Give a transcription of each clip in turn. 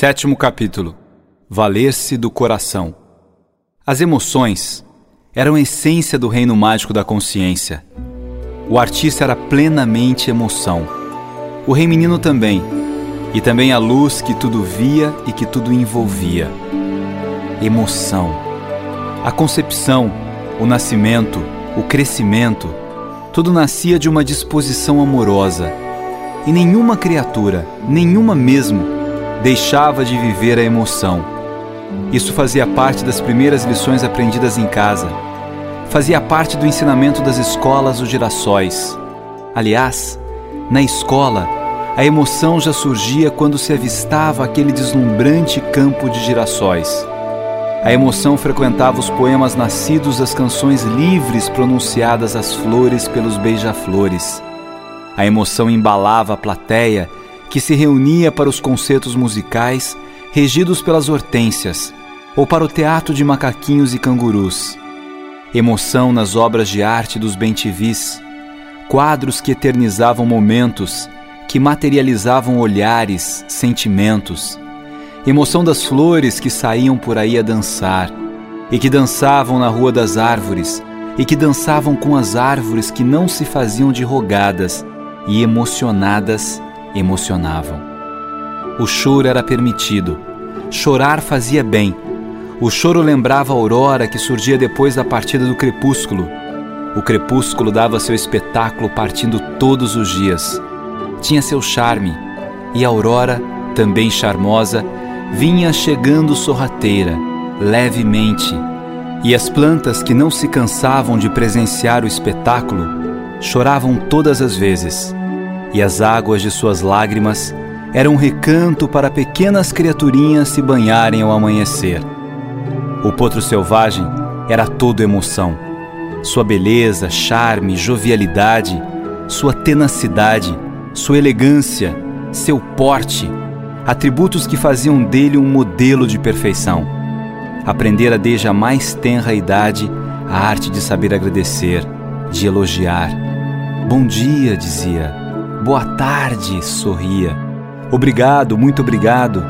Sétimo capítulo Valer-se do coração. As emoções eram a essência do reino mágico da consciência. O artista era plenamente emoção. O rei menino também, e também a luz que tudo via e que tudo envolvia. Emoção. A concepção, o nascimento, o crescimento, tudo nascia de uma disposição amorosa. E nenhuma criatura, nenhuma mesmo, deixava de viver a emoção. Isso fazia parte das primeiras lições aprendidas em casa. Fazia parte do ensinamento das escolas dos girassóis. Aliás, na escola, a emoção já surgia quando se avistava aquele deslumbrante campo de girassóis. A emoção frequentava os poemas nascidos das canções livres pronunciadas às flores pelos beija-flores. A emoção embalava a plateia que se reunia para os concertos musicais regidos pelas hortênsias, ou para o teatro de macaquinhos e cangurus. Emoção nas obras de arte dos bentivis, quadros que eternizavam momentos, que materializavam olhares, sentimentos. Emoção das flores que saíam por aí a dançar, e que dançavam na Rua das Árvores, e que dançavam com as árvores que não se faziam de rogadas e emocionadas emocionavam. O choro era permitido. Chorar fazia bem. O choro lembrava a aurora que surgia depois da partida do crepúsculo. O crepúsculo dava seu espetáculo partindo todos os dias. Tinha seu charme, e a aurora, também charmosa, vinha chegando sorrateira, levemente, e as plantas que não se cansavam de presenciar o espetáculo choravam todas as vezes e as águas de suas lágrimas eram um recanto para pequenas criaturinhas se banharem ao amanhecer. O potro selvagem era todo emoção. Sua beleza, charme, jovialidade, sua tenacidade, sua elegância, seu porte, atributos que faziam dele um modelo de perfeição. Aprendera desde a mais tenra idade a arte de saber agradecer, de elogiar. Bom dia, dizia Boa tarde, sorria. Obrigado, muito obrigado.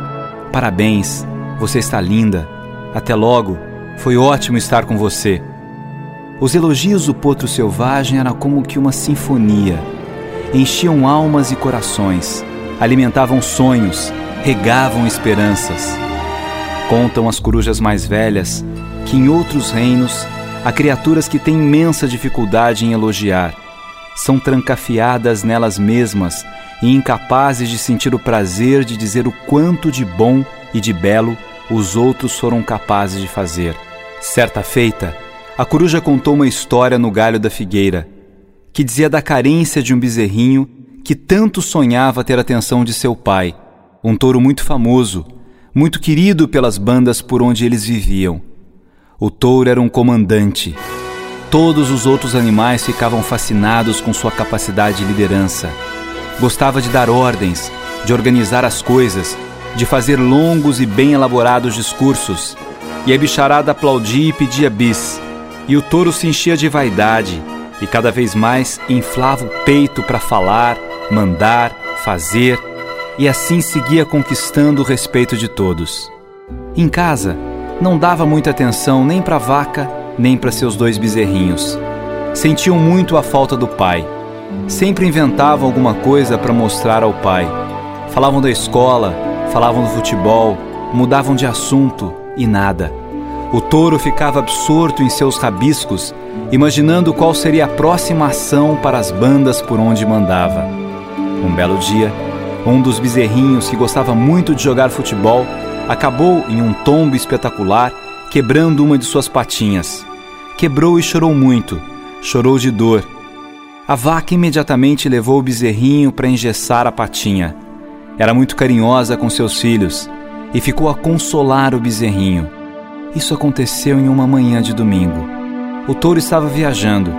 Parabéns, você está linda. Até logo, foi ótimo estar com você. Os elogios do potro selvagem eram como que uma sinfonia. Enchiam almas e corações, alimentavam sonhos, regavam esperanças. Contam as corujas mais velhas que em outros reinos há criaturas que têm imensa dificuldade em elogiar são trancafiadas nelas mesmas e incapazes de sentir o prazer de dizer o quanto de bom e de belo os outros foram capazes de fazer. Certa feita, a coruja contou uma história no galho da figueira, que dizia da carência de um bezerrinho que tanto sonhava ter a atenção de seu pai, um touro muito famoso, muito querido pelas bandas por onde eles viviam. O touro era um comandante Todos os outros animais ficavam fascinados com sua capacidade de liderança. Gostava de dar ordens, de organizar as coisas, de fazer longos e bem elaborados discursos. E a bicharada aplaudia e pedia bis. E o touro se enchia de vaidade e cada vez mais inflava o peito para falar, mandar, fazer, e assim seguia conquistando o respeito de todos. Em casa, não dava muita atenção nem para a vaca nem para seus dois bezerrinhos. Sentiam muito a falta do pai. Sempre inventavam alguma coisa para mostrar ao pai. Falavam da escola, falavam do futebol, mudavam de assunto e nada. O touro ficava absorto em seus rabiscos, imaginando qual seria a próxima ação para as bandas por onde mandava. Um belo dia, um dos bezerrinhos que gostava muito de jogar futebol acabou em um tombo espetacular, quebrando uma de suas patinhas quebrou e chorou muito, chorou de dor. A vaca imediatamente levou o bezerrinho para engessar a patinha. Era muito carinhosa com seus filhos e ficou a consolar o bezerrinho. Isso aconteceu em uma manhã de domingo. O touro estava viajando.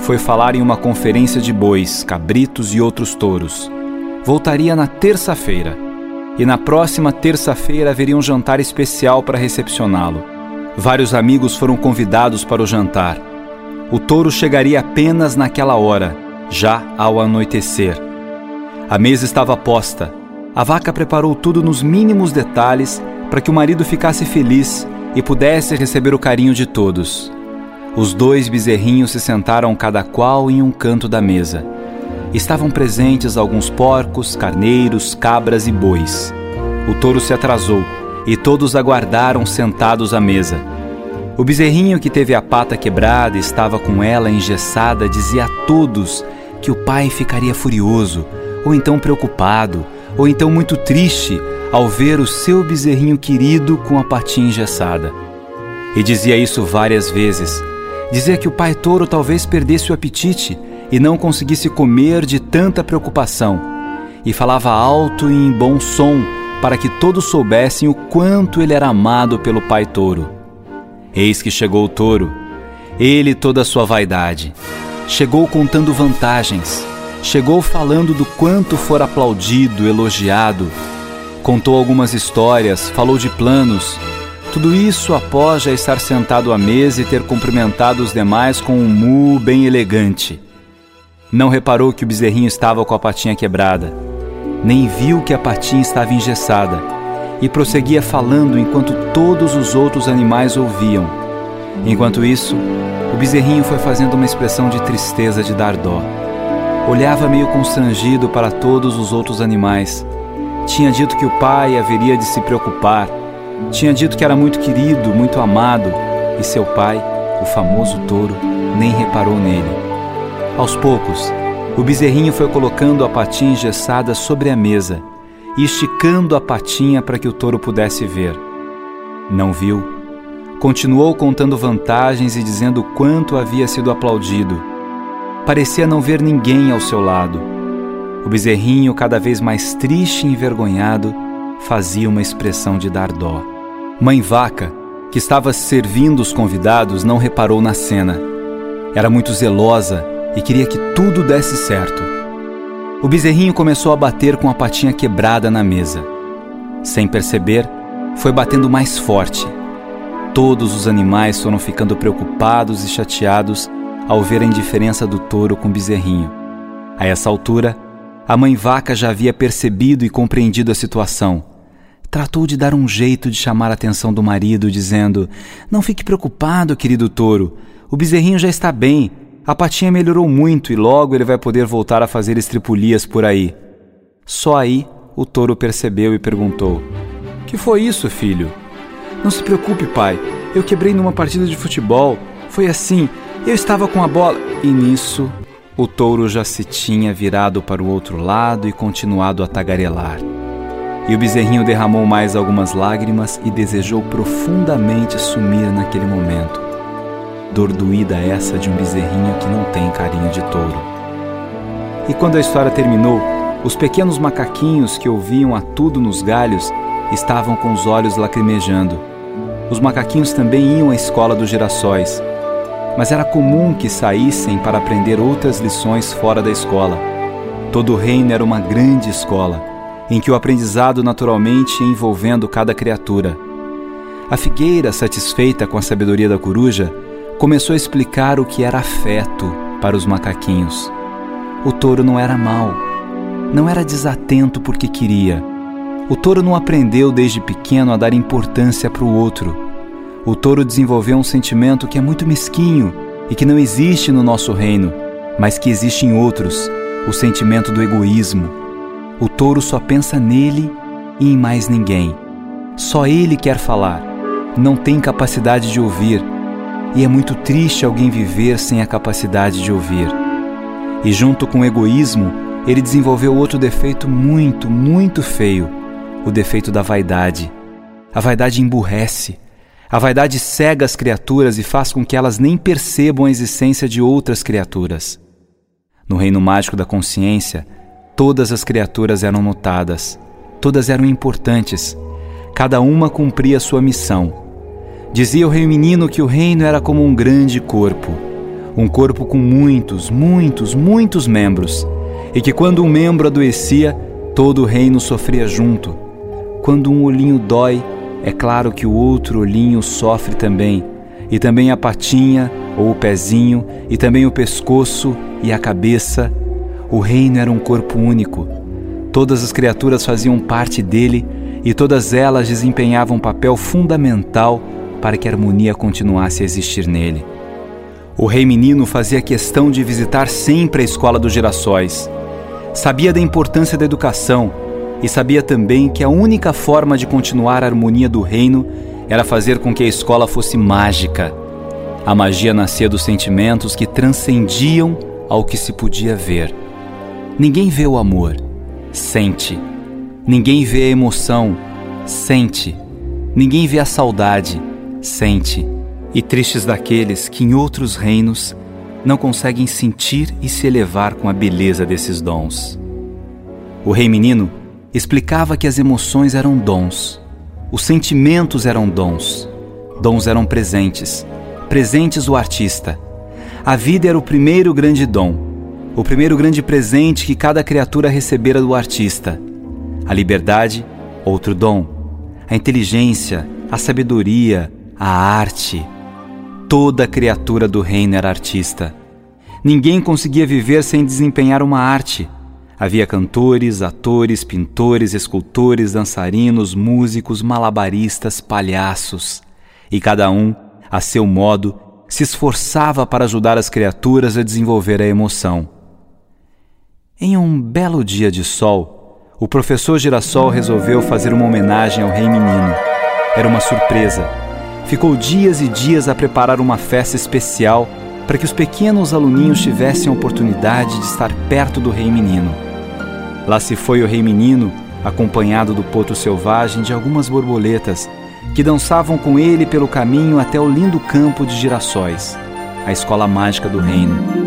Foi falar em uma conferência de bois, cabritos e outros touros. Voltaria na terça-feira. E na próxima terça-feira haveria um jantar especial para recepcioná-lo. Vários amigos foram convidados para o jantar. O touro chegaria apenas naquela hora, já ao anoitecer. A mesa estava posta, A vaca preparou tudo nos mínimos detalhes para que o marido ficasse feliz e pudesse receber o carinho de todos. Os dois bezerrinhos se sentaram cada qual em um canto da mesa. Estavam presentes alguns porcos, carneiros, cabras e bois. O touro se atrasou e todos aguardaram sentados à mesa. O bezerrinho que teve a pata quebrada e estava com ela engessada dizia a todos que o pai ficaria furioso, ou então preocupado, ou então muito triste ao ver o seu bezerrinho querido com a patinha engessada. E dizia isso várias vezes. Dizia que o pai touro talvez perdesse o apetite e não conseguisse comer de tanta preocupação. E falava alto e em bom som para que todos soubessem o quanto ele era amado pelo pai touro. Eis que chegou o touro, ele toda a sua vaidade. Chegou contando vantagens, chegou falando do quanto for aplaudido, elogiado, Contou algumas histórias, falou de planos. Tudo isso após já estar sentado à mesa e ter cumprimentado os demais com um mu bem elegante. Não reparou que o bezerrinho estava com a patinha quebrada, nem viu que a patinha estava engessada, e prosseguia falando enquanto todos os outros animais ouviam. Enquanto isso, o bezerrinho foi fazendo uma expressão de tristeza de dar dó. Olhava meio constrangido para todos os outros animais tinha dito que o pai haveria de se preocupar. Tinha dito que era muito querido, muito amado, e seu pai, o famoso touro, nem reparou nele. Aos poucos, o bezerrinho foi colocando a patinha engessada sobre a mesa e esticando a patinha para que o touro pudesse ver. Não viu. Continuou contando vantagens e dizendo quanto havia sido aplaudido. Parecia não ver ninguém ao seu lado o bezerrinho, cada vez mais triste e envergonhado, fazia uma expressão de dar dó. Mãe Vaca, que estava servindo os convidados, não reparou na cena. Era muito zelosa e queria que tudo desse certo. O bezerrinho começou a bater com a patinha quebrada na mesa. Sem perceber, foi batendo mais forte. Todos os animais foram ficando preocupados e chateados ao ver a indiferença do touro com o bezerrinho. A essa altura, a mãe vaca já havia percebido e compreendido a situação. Tratou de dar um jeito de chamar a atenção do marido, dizendo: Não fique preocupado, querido touro. O bezerrinho já está bem. A patinha melhorou muito e logo ele vai poder voltar a fazer estripulias por aí. Só aí o touro percebeu e perguntou: Que foi isso, filho? Não se preocupe, pai. Eu quebrei numa partida de futebol. Foi assim. Eu estava com a bola. E nisso o touro já se tinha virado para o outro lado e continuado a tagarelar. E o bezerrinho derramou mais algumas lágrimas e desejou profundamente sumir naquele momento. Dor doída essa de um bezerrinho que não tem carinho de touro. E quando a história terminou, os pequenos macaquinhos que ouviam a tudo nos galhos estavam com os olhos lacrimejando. Os macaquinhos também iam à escola dos girassóis mas era comum que saíssem para aprender outras lições fora da escola. Todo o reino era uma grande escola, em que o aprendizado naturalmente ia envolvendo cada criatura. A figueira, satisfeita com a sabedoria da coruja, começou a explicar o que era afeto para os macaquinhos. O touro não era mau, não era desatento porque queria. O touro não aprendeu desde pequeno a dar importância para o outro o touro desenvolveu um sentimento que é muito mesquinho e que não existe no nosso reino, mas que existe em outros, o sentimento do egoísmo. O touro só pensa nele e em mais ninguém. Só ele quer falar, não tem capacidade de ouvir, e é muito triste alguém viver sem a capacidade de ouvir. E junto com o egoísmo, ele desenvolveu outro defeito muito, muito feio: o defeito da vaidade. A vaidade emburrece, a vaidade cega as criaturas e faz com que elas nem percebam a existência de outras criaturas. No reino mágico da consciência, todas as criaturas eram notadas, todas eram importantes, cada uma cumpria sua missão. Dizia o rei menino que o reino era como um grande corpo, um corpo com muitos, muitos, muitos membros, e que quando um membro adoecia, todo o reino sofria junto. Quando um olhinho dói, é claro que o outro olhinho sofre também, e também a patinha ou o pezinho, e também o pescoço e a cabeça. O reino era um corpo único. Todas as criaturas faziam parte dele e todas elas desempenhavam um papel fundamental para que a harmonia continuasse a existir nele. O rei menino fazia questão de visitar sempre a escola dos girassóis. Sabia da importância da educação e sabia também que a única forma de continuar a harmonia do reino era fazer com que a escola fosse mágica. A magia nascia dos sentimentos que transcendiam ao que se podia ver. Ninguém vê o amor, sente. Ninguém vê a emoção, sente. Ninguém vê a saudade, sente. E tristes daqueles que em outros reinos não conseguem sentir e se elevar com a beleza desses dons. O rei menino explicava que as emoções eram dons, os sentimentos eram dons, dons eram presentes, presentes do artista. A vida era o primeiro grande dom, o primeiro grande presente que cada criatura recebera do artista. A liberdade, outro dom. A inteligência, a sabedoria, a arte. Toda criatura do reino era artista. Ninguém conseguia viver sem desempenhar uma arte. Havia cantores, atores, pintores, escultores, dançarinos, músicos, malabaristas, palhaços. E cada um, a seu modo, se esforçava para ajudar as criaturas a desenvolver a emoção. Em um belo dia de sol, o professor Girassol resolveu fazer uma homenagem ao rei menino. Era uma surpresa. Ficou dias e dias a preparar uma festa especial para que os pequenos aluninhos tivessem a oportunidade de estar perto do rei menino. Lá se foi o rei menino, acompanhado do potro selvagem de algumas borboletas, que dançavam com ele pelo caminho até o lindo campo de girassóis, a escola mágica do reino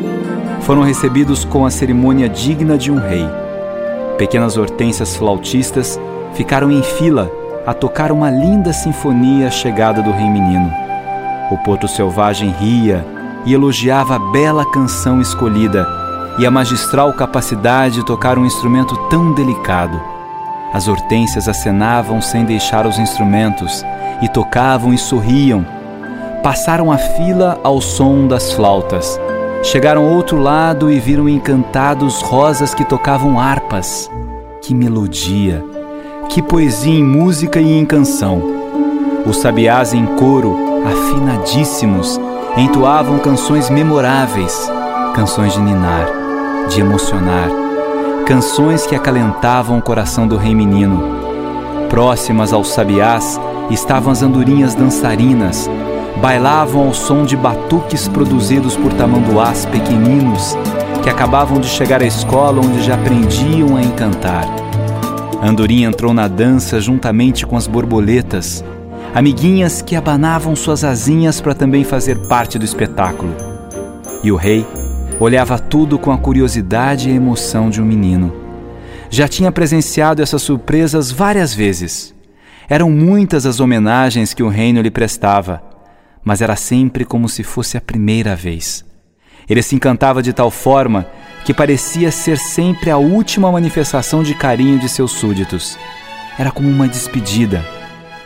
foram recebidos com a cerimônia digna de um rei. Pequenas hortênsias flautistas ficaram em fila a tocar uma linda sinfonia à chegada do rei menino. O potro selvagem ria e elogiava a bela canção escolhida e a magistral capacidade de tocar um instrumento tão delicado. As hortênsias acenavam sem deixar os instrumentos e tocavam e sorriam. Passaram a fila ao som das flautas Chegaram ao outro lado e viram encantados rosas que tocavam harpas. Que melodia! Que poesia em música e em canção! Os sabiás em coro, afinadíssimos, entoavam canções memoráveis, canções de ninar, de emocionar, canções que acalentavam o coração do rei menino. Próximas aos sabiás estavam as andorinhas dançarinas, bailavam ao som de batuques produzidos por tamanduás pequeninos que acabavam de chegar à escola onde já aprendiam a encantar. Andorinha entrou na dança juntamente com as borboletas, amiguinhas que abanavam suas asinhas para também fazer parte do espetáculo. E o rei olhava tudo com a curiosidade e a emoção de um menino. Já tinha presenciado essas surpresas várias vezes. Eram muitas as homenagens que o reino lhe prestava mas era sempre como se fosse a primeira vez. Ele se encantava de tal forma que parecia ser sempre a última manifestação de carinho de seus súditos. Era como uma despedida.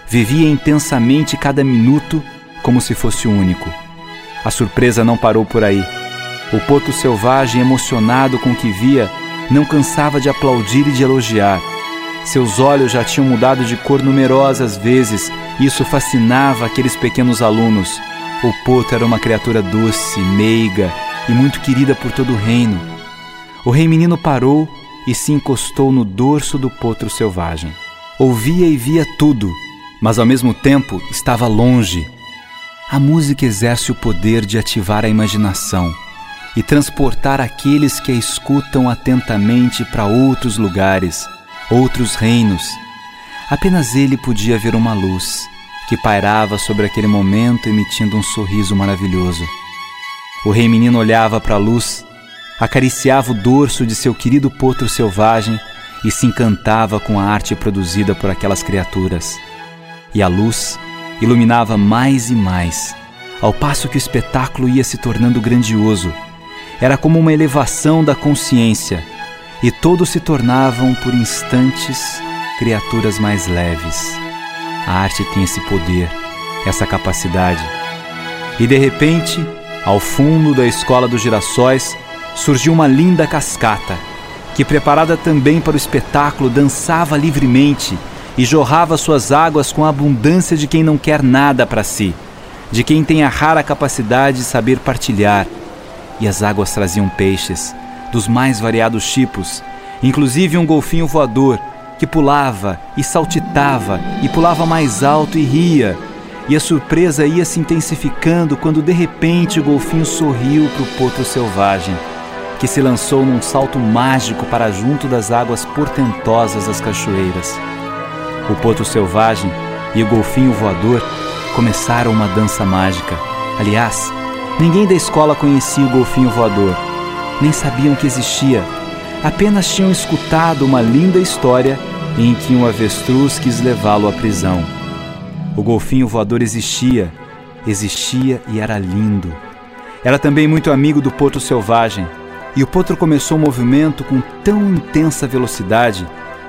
Vivia intensamente cada minuto como se fosse único. A surpresa não parou por aí. O poto selvagem, emocionado com o que via, não cansava de aplaudir e de elogiar. Seus olhos já tinham mudado de cor numerosas vezes isso fascinava aqueles pequenos alunos. O Poto era uma criatura doce, meiga e muito querida por todo o reino. O rei menino parou e se encostou no dorso do potro selvagem. Ouvia e via tudo, mas ao mesmo tempo estava longe. A música exerce o poder de ativar a imaginação e transportar aqueles que a escutam atentamente para outros lugares, outros reinos Apenas ele podia ver uma luz que pairava sobre aquele momento emitindo um sorriso maravilhoso. O rei menino olhava para a luz, acariciava o dorso de seu querido potro selvagem e se encantava com a arte produzida por aquelas criaturas. E a luz iluminava mais e mais, ao passo que o espetáculo ia se tornando grandioso. Era como uma elevação da consciência, e todos se tornavam por instantes criaturas mais leves. A arte tem esse poder, essa capacidade. E de repente, ao fundo da escola dos girassóis, surgiu uma linda cascata, que, preparada também para o espetáculo, dançava livremente e jorrava suas águas com a abundância de quem não quer nada para si, de quem tem a rara capacidade de saber partilhar. E as águas traziam peixes, dos mais variados tipos, inclusive um golfinho voador que pulava e saltitava e pulava mais alto e ria. E a surpresa ia se intensificando quando de repente o golfinho sorriu para o potro selvagem, que se lançou num salto mágico para junto das águas portentosas das cachoeiras. O potro selvagem e o golfinho voador começaram uma dança mágica. Aliás, ninguém da escola conhecia o golfinho voador, nem sabiam que existia. Apenas tinham escutado uma linda história em que um avestruz quis levá-lo à prisão. O golfinho voador existia, existia e era lindo. Era também muito amigo do potro selvagem, e o potro começou o movimento com tão intensa velocidade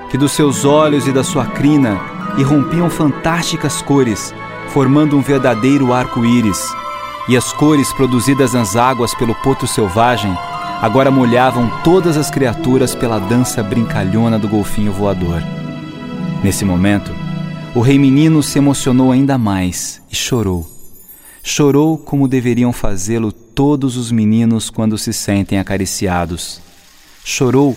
que dos seus olhos e da sua crina irrompiam fantásticas cores, formando um verdadeiro arco-íris. E as cores produzidas nas águas pelo potro selvagem agora molhavam todas as criaturas pela dança brincalhona do golfinho voador. Nesse momento, o rei menino se emocionou ainda mais e chorou. Chorou como deveriam fazê-lo todos os meninos quando se sentem acariciados. Chorou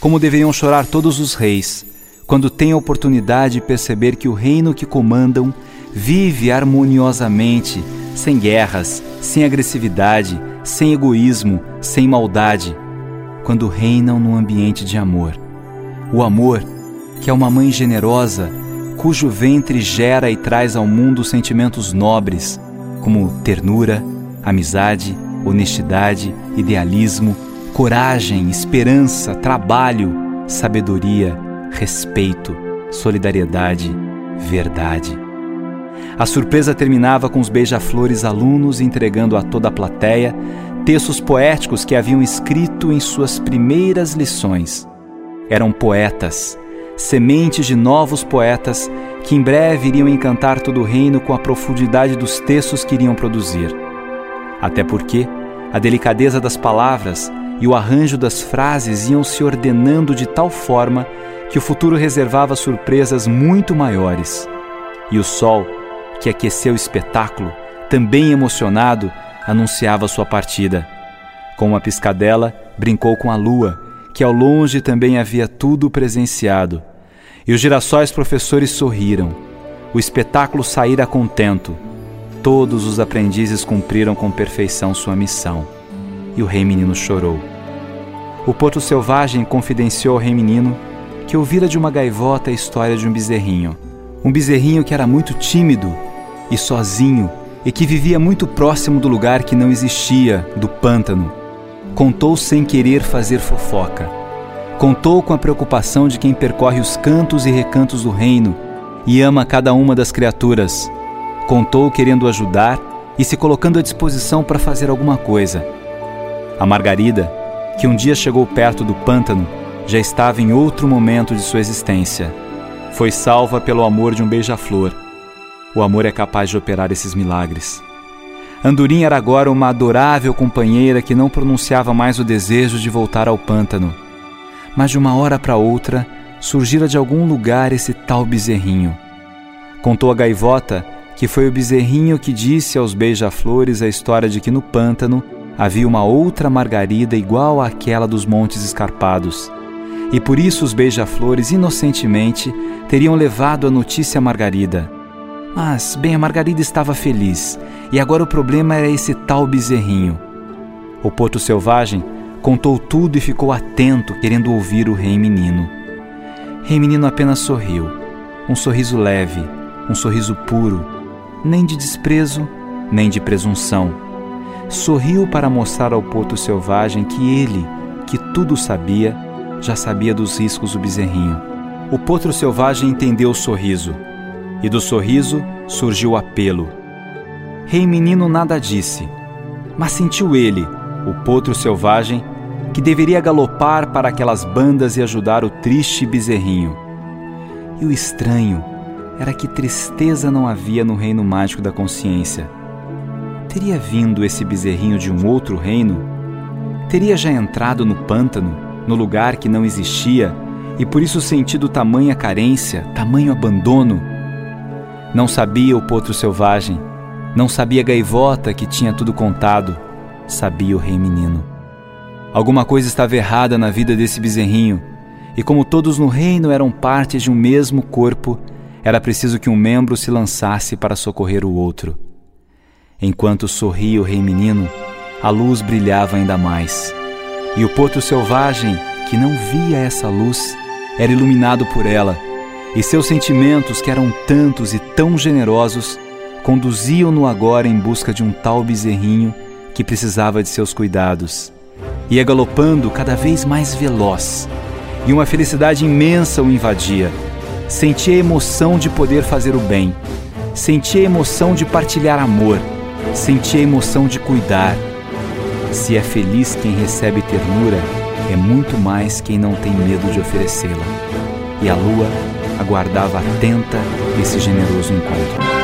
como deveriam chorar todos os reis quando têm a oportunidade de perceber que o reino que comandam vive harmoniosamente, sem guerras, sem agressividade, sem egoísmo, sem maldade, quando reinam num ambiente de amor. O amor, que é uma mãe generosa, cujo ventre gera e traz ao mundo sentimentos nobres, como ternura, amizade, honestidade, idealismo, coragem, esperança, trabalho, sabedoria, respeito, solidariedade, verdade. A surpresa terminava com os beija-flores alunos entregando a toda a plateia textos poéticos que haviam escrito em suas primeiras lições. Eram poetas, sementes de novos poetas que em breve iriam encantar todo o reino com a profundidade dos textos que iriam produzir. Até porque a delicadeza das palavras e o arranjo das frases iam se ordenando de tal forma que o futuro reservava surpresas muito maiores. E o sol, que aqueceu o espetáculo, também emocionado, anunciava sua partida. Com uma piscadela, brincou com a lua, que ao longe também havia tudo presenciado. E os girassóis professores sorriram. O espetáculo saíra contento. Todos os aprendizes cumpriram com perfeição sua missão. E o rei menino chorou. O porto selvagem confidenciou ao rei menino que ouvira de uma gaivota a história de um bezerrinho. Um bezerrinho que era muito tímido e sozinho e que vivia muito próximo do lugar que não existia, do pântano. Contou sem querer fazer fofoca. Contou com a preocupação de quem percorre os cantos e recantos do reino e ama cada uma das criaturas. Contou querendo ajudar e se colocando à disposição para fazer alguma coisa. A Margarida, que um dia chegou perto do pântano, já estava em outro momento de sua existência. Foi salva pelo amor de um beija-flor. O amor é capaz de operar esses milagres. Andorinha era agora uma adorável companheira que não pronunciava mais o desejo de voltar ao pântano. Mas de uma hora para outra surgira de algum lugar esse tal bezerrinho. Contou a gaivota que foi o bezerrinho que disse aos beija-flores a história de que no pântano havia uma outra margarida igual àquela dos montes escarpados e por isso os beija-flores inocentemente teriam levado a notícia a Margarida. Mas, bem, a Margarida estava feliz, e agora o problema era esse tal bezerrinho. O Porto Selvagem contou tudo e ficou atento, querendo ouvir o rei menino. Rei menino apenas sorriu, um sorriso leve, um sorriso puro, nem de desprezo, nem de presunção. Sorriu para mostrar ao Porto Selvagem que ele, que tudo sabia, já sabia dos riscos do bezerrinho. O potro selvagem entendeu o sorriso, e do sorriso surgiu apelo. Rei menino nada disse, mas sentiu ele, o potro selvagem, que deveria galopar para aquelas bandas e ajudar o triste bezerrinho. E o estranho era que tristeza não havia no reino mágico da consciência. Teria vindo esse bezerrinho de um outro reino? Teria já entrado no pântano? no lugar que não existia, e por isso sentido tamanha carência, tamanho abandono. Não sabia o potro selvagem, não sabia a gaivota que tinha tudo contado, sabia o rei menino. Alguma coisa estava errada na vida desse bezerrinho, e como todos no reino eram partes de um mesmo corpo, era preciso que um membro se lançasse para socorrer o outro. Enquanto sorria o rei menino, a luz brilhava ainda mais. E o potro selvagem, que não via essa luz, era iluminado por ela, e seus sentimentos, que eram tantos e tão generosos, conduziam-no agora em busca de um tal bezerrinho que precisava de seus cuidados. Ia galopando cada vez mais veloz, e uma felicidade imensa o invadia. Sentia a emoção de poder fazer o bem, sentia a emoção de partilhar amor, sentia a emoção de cuidar. Se é feliz quem recebe ternura, é muito mais quem não tem medo de oferecê-la. E a lua aguardava atenta esse generoso encontro.